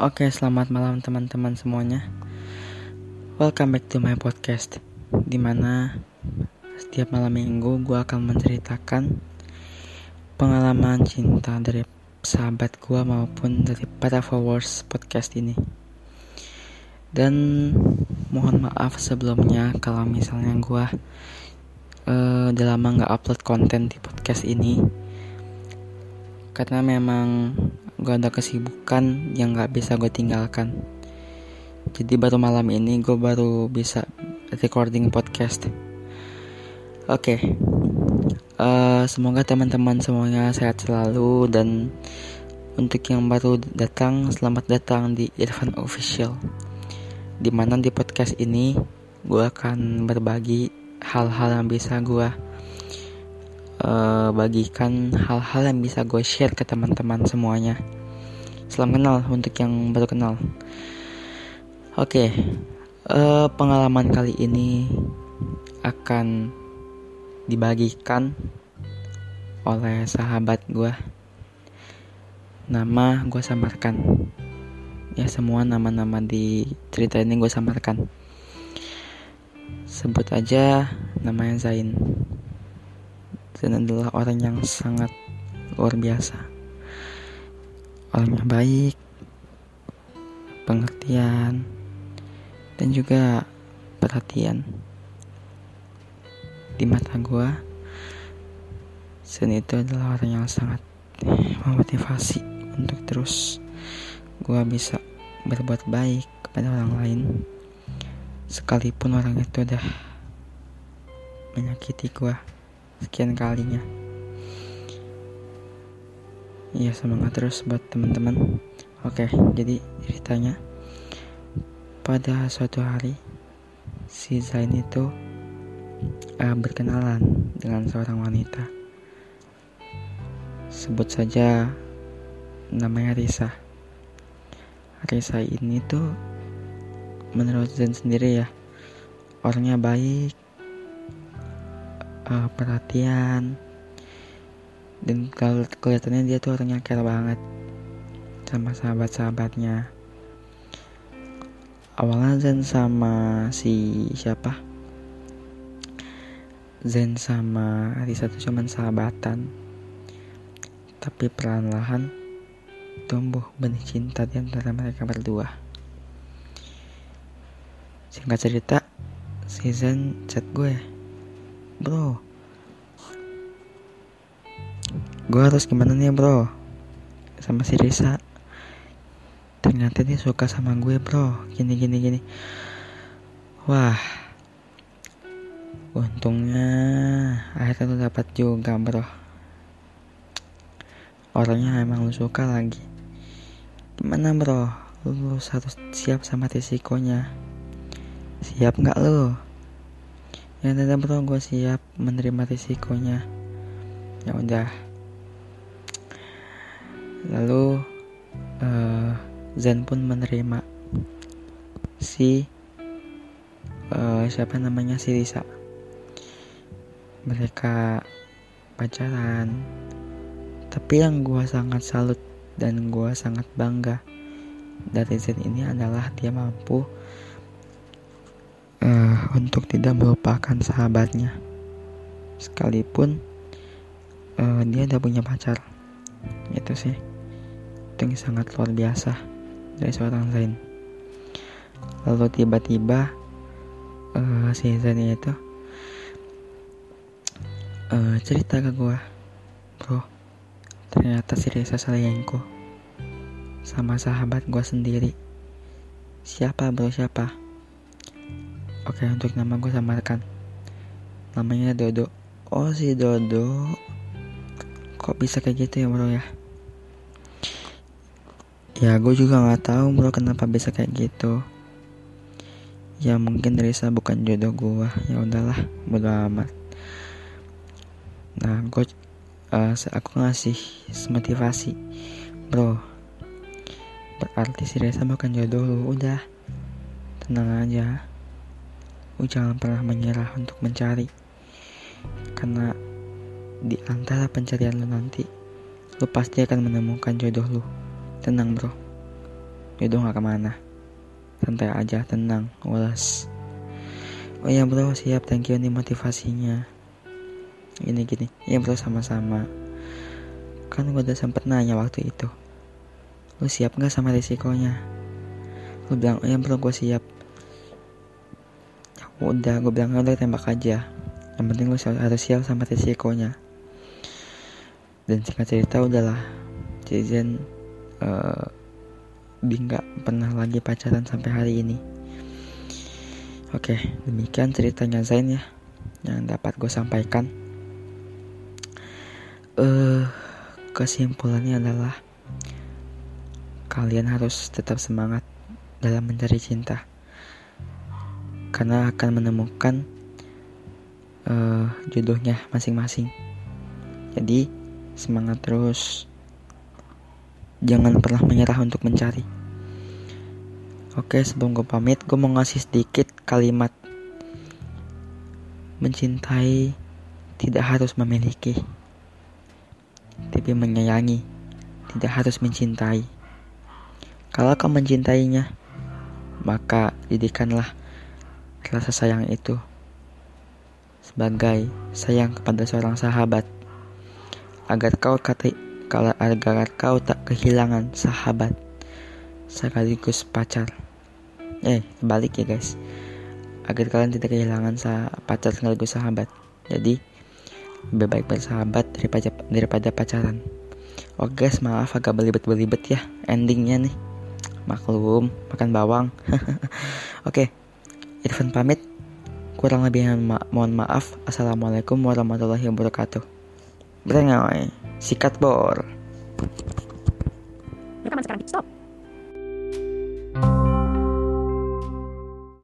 Oke, selamat malam teman-teman semuanya. Welcome back to my podcast. Di mana setiap malam minggu gue akan menceritakan pengalaman cinta dari sahabat gue maupun dari para followers podcast ini. Dan mohon maaf sebelumnya kalau misalnya gue uh, udah lama nggak upload konten di podcast ini karena memang gue ada kesibukan yang gak bisa gue tinggalkan. Jadi baru malam ini gue baru bisa recording podcast. Oke. Okay. uh, eh, semoga teman-teman semuanya sehat selalu dan untuk yang baru datang selamat datang di Irfan Official. Di mana di podcast ini gue akan berbagi hal-hal yang bisa gue uh, bagikan hal-hal yang bisa gue share ke teman-teman semuanya. Salam kenal untuk yang baru kenal. Oke, okay, uh, eh, pengalaman kali ini akan dibagikan oleh sahabat gue. Nama gue samarkan. Ya semua nama-nama di cerita ini gue samarkan. Sebut aja namanya Zain dan adalah orang yang sangat luar biasa. Orang yang baik, pengertian, dan juga perhatian. Di mata gue, Sen itu adalah orang yang sangat memotivasi untuk terus gue bisa berbuat baik kepada orang lain sekalipun orang itu udah menyakiti gue sekian kalinya. Iya semangat terus buat teman-teman. Oke jadi ceritanya. Pada suatu hari Si Zain itu uh, Berkenalan dengan seorang wanita. Sebut saja Namanya Risa. Risa ini tuh Menurut Zain sendiri ya Orangnya baik uh, perhatian. Dan kalau kelihatannya dia tuh orangnya care banget sama sahabat-sahabatnya. Awalnya Zen sama si siapa? Zen sama Risa tuh cuman sahabatan. Tapi perlahan-lahan tumbuh benih cinta di antara mereka berdua. Singkat cerita Zen chat gue bro. Gue harus gimana nih bro? Sama si Risa ternyata dia suka sama gue bro. Gini gini gini. Wah. Untungnya akhirnya lu dapat juga bro. Orangnya emang lu suka lagi. Gimana bro? Lu harus siap sama risikonya. Siap nggak lu ya udah bro gue siap menerima risikonya. Ya udah. Lalu uh, Zen pun menerima. Si uh, siapa namanya? Si Lisa. Mereka pacaran. Tapi yang gue sangat salut dan gue sangat bangga dari Zen ini adalah dia mampu untuk tidak melupakan sahabatnya. Sekalipun uh, dia udah punya pacar. Itu sih. Itu yang sangat luar biasa dari seorang Zain. Lalu tiba-tiba uh, si Zain itu uh, cerita ke gue bro ternyata si Reza selingkuh sama sahabat gue sendiri. Siapa bro siapa Oke untuk nama gue samarkan Namanya Dodo. Oh si Dodo. Kok bisa kayak gitu ya bro ya? Ya gue juga gak tahu bro kenapa bisa kayak gitu. Ya mungkin Risa bukan jodoh gue Ya udahlah bodo amat. Nah gue uh, Aku ngasih motivasi Bro Berarti si Risa bukan jodoh lu. Udah Tenang aja Lu jangan pernah menyerah untuk mencari. Karena di antara pencarian lu nanti Lu pasti akan menemukan jodoh lu. Tenang bro. Jodoh gak ke mana. Santai aja tenang walas oh ya bro siap. Thank you nih motivasinya. Gini gini. Ya bro sama-sama. Kan gue udah sempet nanya waktu itu. Lu siap gak sama risikonya? Lu bilang oh ya bro gue siap udah gue bilang udah tembak aja. Yang penting lu harus siap sama risikonya. Dan singkat cerita udahlah. Jason uh, nggak pernah lagi pacaran sampai hari ini. Oke demikian ceritanya Zain ya yang dapat gue sampaikan. Uh, kesimpulannya adalah kalian harus tetap semangat dalam mencari cinta karena akan menemukan uh, jodohnya masing-masing jadi semangat terus jangan pernah menyerah untuk mencari. Oke, sebelum gue pamit, gue mau ngasih sedikit kalimat. Mencintai tidak harus memiliki, tapi menyayangi tidak harus mencintai. Kalau kau mencintainya, maka didikanlah rasa sayang itu sebagai sayang kepada seorang sahabat agar kau kata kalau agar kau tak kehilangan sahabat sekaligus pacar. Eh, balik ya guys. Agar kalian tidak kehilangan sah pacar sekaligus sahabat. Jadi lebih baik bersahabat daripada daripada pacaran. Oke guys, maaf agak belibet-belibet ya endingnya nih. Maklum, makan bawang. Oke, Irfan pamit. Kurang lebih ma mohon maaf. Assalamualaikum warahmatullahi wabarakatuh. Berengoy. Sikat bor.